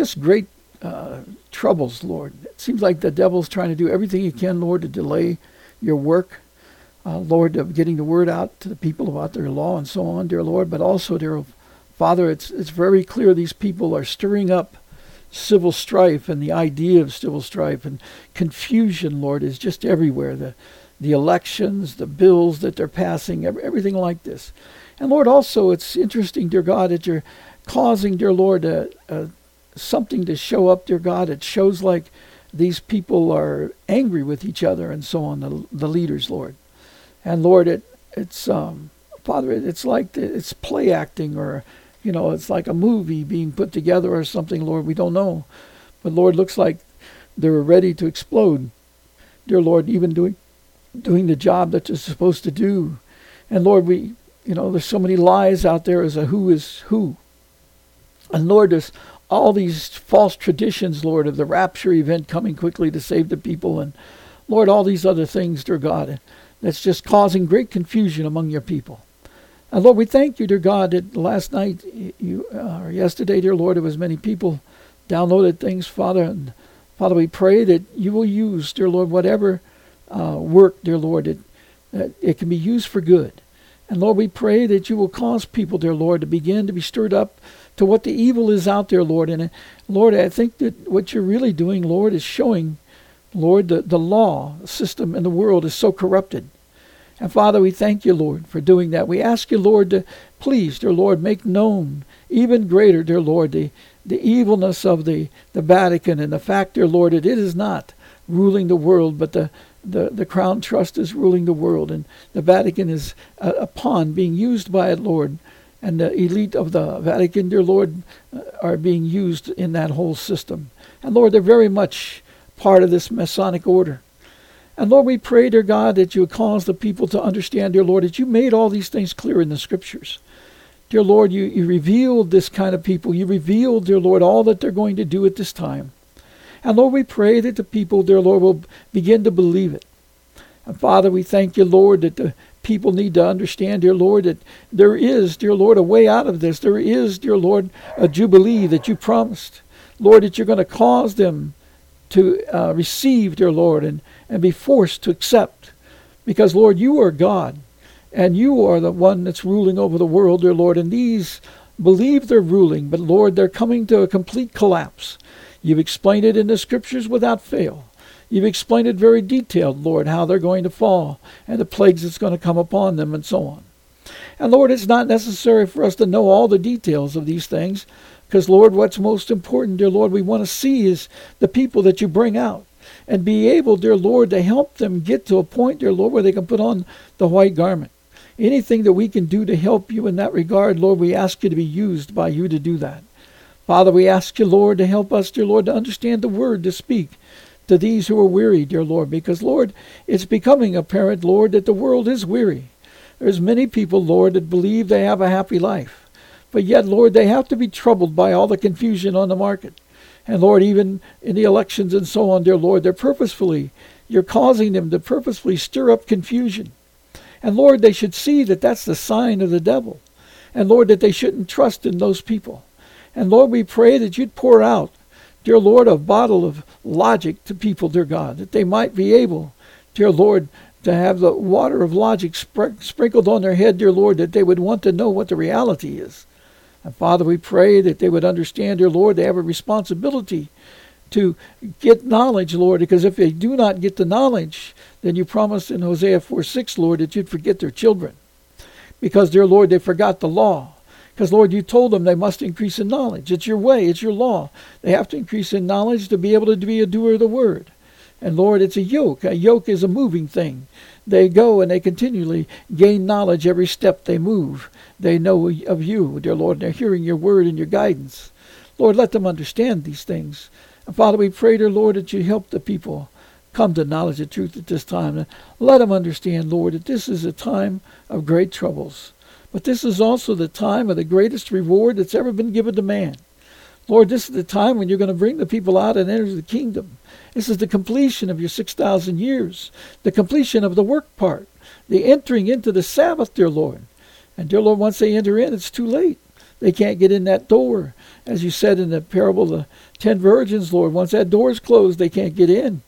just great uh, troubles, Lord. It seems like the devil's trying to do everything he can, Lord, to delay your work, uh, Lord, of getting the word out to the people about their law and so on, dear Lord. But also, dear Father, it's it's very clear these people are stirring up civil strife and the idea of civil strife and confusion, Lord, is just everywhere. The the elections, the bills that they're passing, everything like this. And Lord, also, it's interesting, dear God, that you're causing, dear Lord, a, something to show up, dear God. It shows like these people are angry with each other and so on, the, the leaders, Lord. And Lord, it it's um, Father, it's like the, it's play acting or you know, it's like a movie being put together or something, Lord. We don't know, but Lord, looks like they're ready to explode, dear Lord. Even doing doing the job that they're supposed to do, and Lord, we you know, there's so many lies out there as a who is who. And Lord, there's all these false traditions, Lord, of the rapture event coming quickly to save the people, and Lord, all these other things, dear God, that's just causing great confusion among your people. And Lord, we thank you, dear God, that last night, you, uh, or yesterday, dear Lord, there was many people downloaded things, Father, and Father, we pray that you will use, dear Lord, whatever uh, work, dear Lord, it, that it can be used for good. And Lord, we pray that you will cause people, dear Lord, to begin to be stirred up to what the evil is out there, Lord. And uh, Lord, I think that what you're really doing, Lord, is showing, Lord, the, the law system in the world is so corrupted. And Father, we thank you, Lord, for doing that. We ask you, Lord, to please, dear Lord, make known even greater, dear Lord, the, the evilness of the, the Vatican and the fact, dear Lord, that it is not ruling the world, but the, the, the Crown Trust is ruling the world. And the Vatican is a, a pawn being used by it, Lord, and the elite of the Vatican, dear Lord, uh, are being used in that whole system. And Lord, they're very much part of this Masonic order. And Lord, we pray, dear God, that you would cause the people to understand, dear Lord, that you made all these things clear in the scriptures. Dear Lord, you, you revealed this kind of people. You revealed, dear Lord, all that they're going to do at this time. And Lord, we pray that the people, dear Lord, will begin to believe it. And Father, we thank you, Lord, that the people need to understand, dear Lord, that there is, dear Lord, a way out of this. There is, dear Lord, a jubilee that you promised. Lord, that you're going to cause them to uh, receive, dear Lord, and, and be forced to accept. Because, Lord, you are God, and you are the one that's ruling over the world, dear Lord, and these believe they're ruling, but, Lord, they're coming to a complete collapse. You've explained it in the scriptures without fail. You've explained it very detailed, Lord, how they're going to fall and the plagues that's going to come upon them and so on. And Lord, it's not necessary for us to know all the details of these things because, Lord, what's most important, dear Lord, we want to see is the people that you bring out and be able, dear Lord, to help them get to a point, dear Lord, where they can put on the white garment. Anything that we can do to help you in that regard, Lord, we ask you to be used by you to do that. Father, we ask you, Lord, to help us, dear Lord, to understand the word to speak to these who are weary, dear Lord, because, Lord, it's becoming apparent, Lord, that the world is weary. There's many people, Lord, that believe they have a happy life. But yet, Lord, they have to be troubled by all the confusion on the market. And Lord, even in the elections and so on, dear Lord, they're purposefully, you're causing them to purposefully stir up confusion. And Lord, they should see that that's the sign of the devil. And Lord, that they shouldn't trust in those people. And Lord, we pray that you'd pour out dear Lord, a bottle of logic to people, dear God, that they might be able, dear Lord, to have the water of logic spr- sprinkled on their head, dear Lord, that they would want to know what the reality is. And Father, we pray that they would understand, dear Lord, they have a responsibility to get knowledge, Lord, because if they do not get the knowledge, then you promised in Hosea 4 6, Lord, that you'd forget their children. Because, dear Lord, they forgot the law. Because, Lord, you told them they must increase in knowledge. It's your way, it's your law. They have to increase in knowledge to be able to be a doer of the word. And Lord, it's a yoke. A yoke is a moving thing. They go and they continually gain knowledge every step they move. They know of you, dear Lord, and they're hearing your word and your guidance. Lord, let them understand these things. And Father, we pray, dear Lord, that you help the people come to knowledge of truth at this time. And let them understand, Lord, that this is a time of great troubles. But this is also the time of the greatest reward that's ever been given to man. Lord, this is the time when you're going to bring the people out and enter the kingdom. This is the completion of your 6,000 years, the completion of the work part, the entering into the Sabbath, dear Lord. And, dear Lord, once they enter in, it's too late. They can't get in that door. As you said in the parable of the ten virgins, Lord, once that door is closed, they can't get in.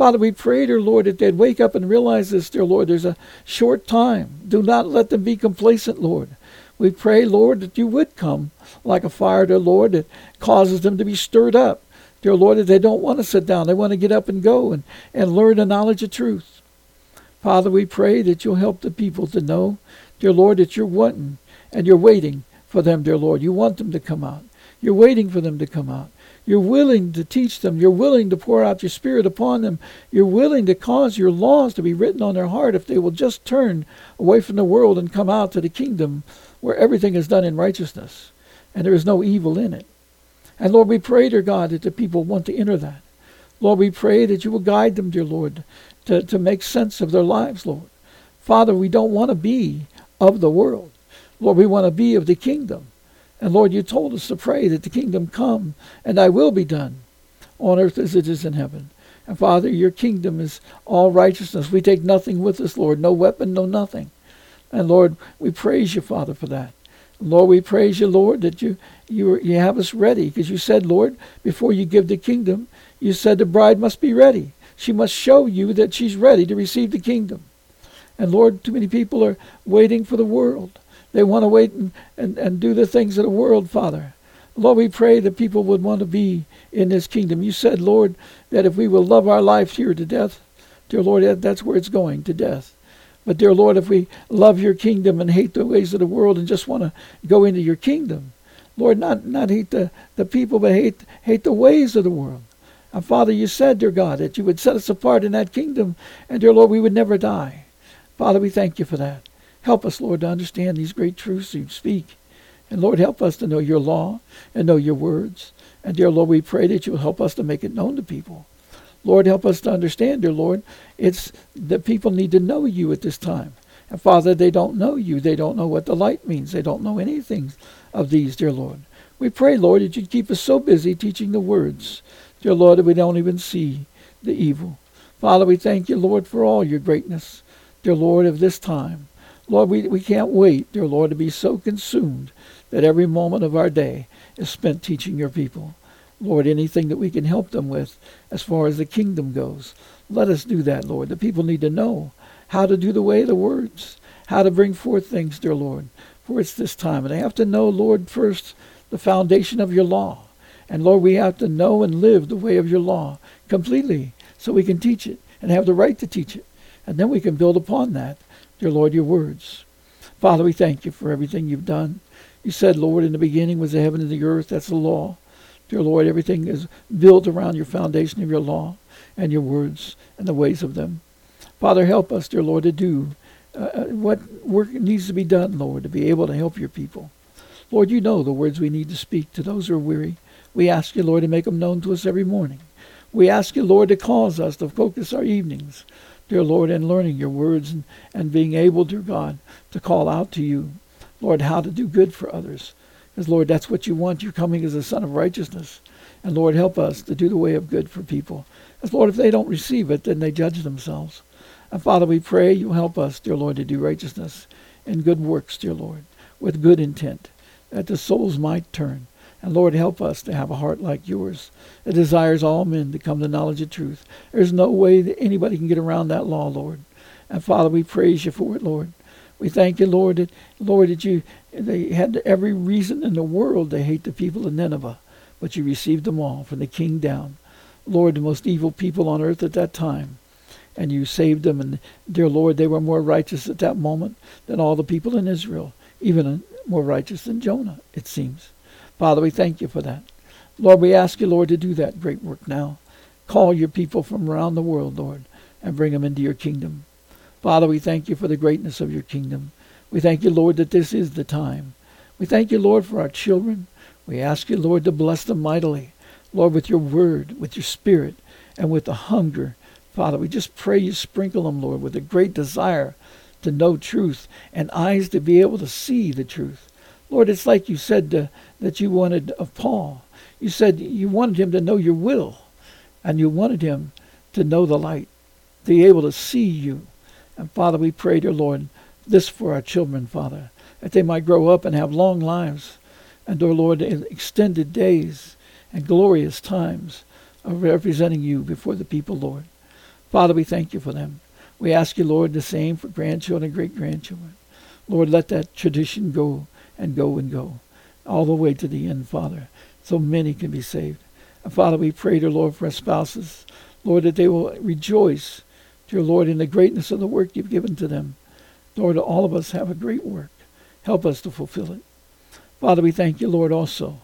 Father, we pray, dear Lord, that they'd wake up and realize this, dear Lord. There's a short time. Do not let them be complacent, Lord. We pray, Lord, that you would come like a fire, dear Lord, that causes them to be stirred up. Dear Lord, that they don't want to sit down. They want to get up and go and, and learn the knowledge of truth. Father, we pray that you'll help the people to know, dear Lord, that you're wanting and you're waiting for them, dear Lord. You want them to come out. You're waiting for them to come out. You're willing to teach them. You're willing to pour out your Spirit upon them. You're willing to cause your laws to be written on their heart if they will just turn away from the world and come out to the kingdom where everything is done in righteousness and there is no evil in it. And Lord, we pray, dear God, that the people want to enter that. Lord, we pray that you will guide them, dear Lord, to, to make sense of their lives, Lord. Father, we don't want to be of the world. Lord, we want to be of the kingdom. And Lord, you told us to pray that the kingdom come and thy will be done on earth as it is in heaven. And Father, your kingdom is all righteousness. We take nothing with us, Lord. No weapon, no nothing. And Lord, we praise you, Father, for that. Lord, we praise you, Lord, that you you, you have us ready because you said, Lord, before you give the kingdom, you said the bride must be ready. She must show you that she's ready to receive the kingdom. And Lord, too many people are waiting for the world. They want to wait and, and, and do the things of the world, Father. Lord, we pray that people would want to be in this kingdom. You said, Lord, that if we will love our life here to death, dear Lord, that's where it's going, to death. But dear Lord, if we love your kingdom and hate the ways of the world and just want to go into your kingdom, Lord, not, not hate the, the people, but hate, hate the ways of the world. And Father, you said, dear God, that you would set us apart in that kingdom, and dear Lord, we would never die. Father, we thank you for that. Help us, Lord, to understand these great truths you speak. And Lord, help us to know your law and know your words. And dear Lord, we pray that you will help us to make it known to people. Lord, help us to understand, dear Lord, it's that people need to know you at this time. And Father, they don't know you. They don't know what the light means. They don't know anything of these, dear Lord. We pray, Lord, that you'd keep us so busy teaching the words, dear Lord, that we don't even see the evil. Father, we thank you, Lord, for all your greatness, dear Lord, of this time. Lord, we, we can't wait, dear Lord, to be so consumed that every moment of our day is spent teaching your people. Lord, anything that we can help them with as far as the kingdom goes, let us do that, Lord. The people need to know how to do the way of the words, how to bring forth things, dear Lord, for it's this time. And they have to know, Lord, first the foundation of your law. And Lord, we have to know and live the way of your law completely so we can teach it and have the right to teach it. And then we can build upon that, dear Lord, your words. Father, we thank you for everything you've done. You said, Lord, in the beginning was the heaven and the earth. That's the law. Dear Lord, everything is built around your foundation of your law and your words and the ways of them. Father, help us, dear Lord, to do uh, uh, what work needs to be done, Lord, to be able to help your people. Lord, you know the words we need to speak to those who are weary. We ask you, Lord, to make them known to us every morning. We ask you, Lord, to cause us to focus our evenings, dear Lord, in learning your words and, and being able, dear God, to call out to you, Lord, how to do good for others. Because, Lord, that's what you want. You're coming as a son of righteousness. And, Lord, help us to do the way of good for people. Because, Lord, if they don't receive it, then they judge themselves. And Father, we pray you help us, dear Lord, to do righteousness and good works, dear Lord, with good intent, that the souls might turn. And Lord, help us to have a heart like yours that desires all men to come to knowledge of truth. There's no way that anybody can get around that law, Lord. And Father, we praise you for it, Lord. We thank you, Lord, that Lord, that you they had every reason in the world to hate the people of Nineveh, but you received them all, from the king down. Lord, the most evil people on earth at that time and you saved them. And dear Lord, they were more righteous at that moment than all the people in Israel, even more righteous than Jonah, it seems. Father, we thank you for that. Lord, we ask you, Lord, to do that great work now. call your people from around the world, Lord, and bring them into your kingdom. Father, we thank you for the greatness of your kingdom. We thank you, Lord, that this is the time. We thank you, Lord, for our children. We ask you, Lord, to bless them mightily. Lord, with your word, with your spirit, and with the hunger. Father, we just pray you sprinkle them, Lord, with a great desire to know truth and eyes to be able to see the truth. Lord, it's like you said to, that you wanted of Paul. You said you wanted him to know your will, and you wanted him to know the light, to be able to see you. And Father, we pray, dear Lord, this for our children, Father, that they might grow up and have long lives, and, dear Lord, extended days and glorious times of representing you before the people, Lord. Father, we thank you for them. We ask you, Lord, the same for grandchildren and great grandchildren. Lord, let that tradition go and go and go all the way to the end, Father, so many can be saved. And Father, we pray, dear Lord, for our spouses, Lord, that they will rejoice, dear Lord, in the greatness of the work you've given to them. Lord, all of us have a great work. Help us to fulfill it. Father, we thank you, Lord, also,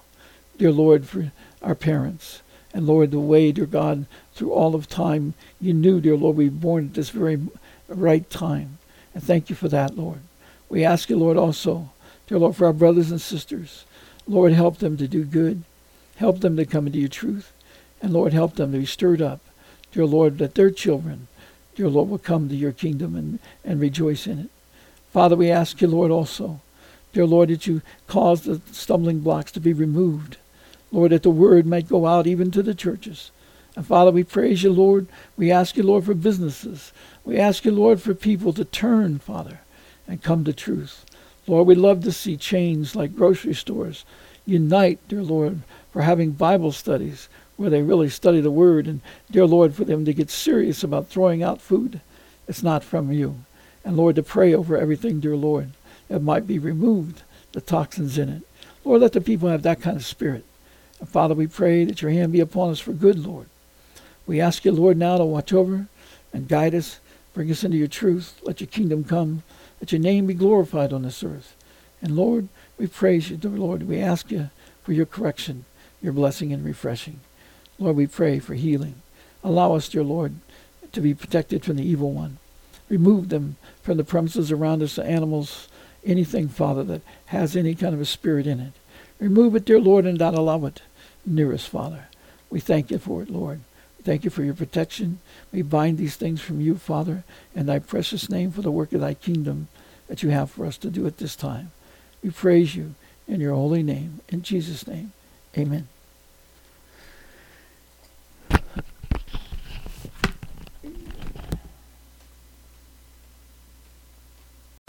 dear Lord, for our parents. And Lord, the way, dear God, through all of time, you knew, dear Lord, we were born at this very right time. And thank you for that, Lord. We ask you, Lord, also, dear Lord, for our brothers and sisters. Lord, help them to do good. Help them to come into your truth. And Lord, help them to be stirred up. Dear Lord, that their children, dear Lord, will come to your kingdom and, and rejoice in it. Father, we ask you, Lord, also, dear Lord, that you cause the stumbling blocks to be removed. Lord, that the word might go out even to the churches. And Father, we praise you, Lord. We ask you, Lord, for businesses. We ask you, Lord, for people to turn, Father, and come to truth. Lord, we love to see chains like grocery stores unite, dear Lord, for having Bible studies where they really study the Word. And, dear Lord, for them to get serious about throwing out food that's not from you. And, Lord, to pray over everything, dear Lord, that might be removed, the toxins in it. Lord, let the people have that kind of spirit. And Father, we pray that your hand be upon us for good, Lord. We ask you, Lord, now to watch over and guide us, bring us into your truth. Let your kingdom come. Let your name be glorified on this earth. And Lord, we praise you, dear Lord. We ask you for your correction, your blessing and refreshing. Lord, we pray for healing. Allow us, dear Lord, to be protected from the evil one. Remove them from the premises around us, the animals, anything, Father, that has any kind of a spirit in it. Remove it, dear Lord, and not allow it near us, Father. We thank you for it, Lord. Thank you for your protection. We bind these things from you, Father, in thy precious name for the work of thy kingdom that you have for us to do at this time. We praise you in your holy name. In Jesus' name, amen.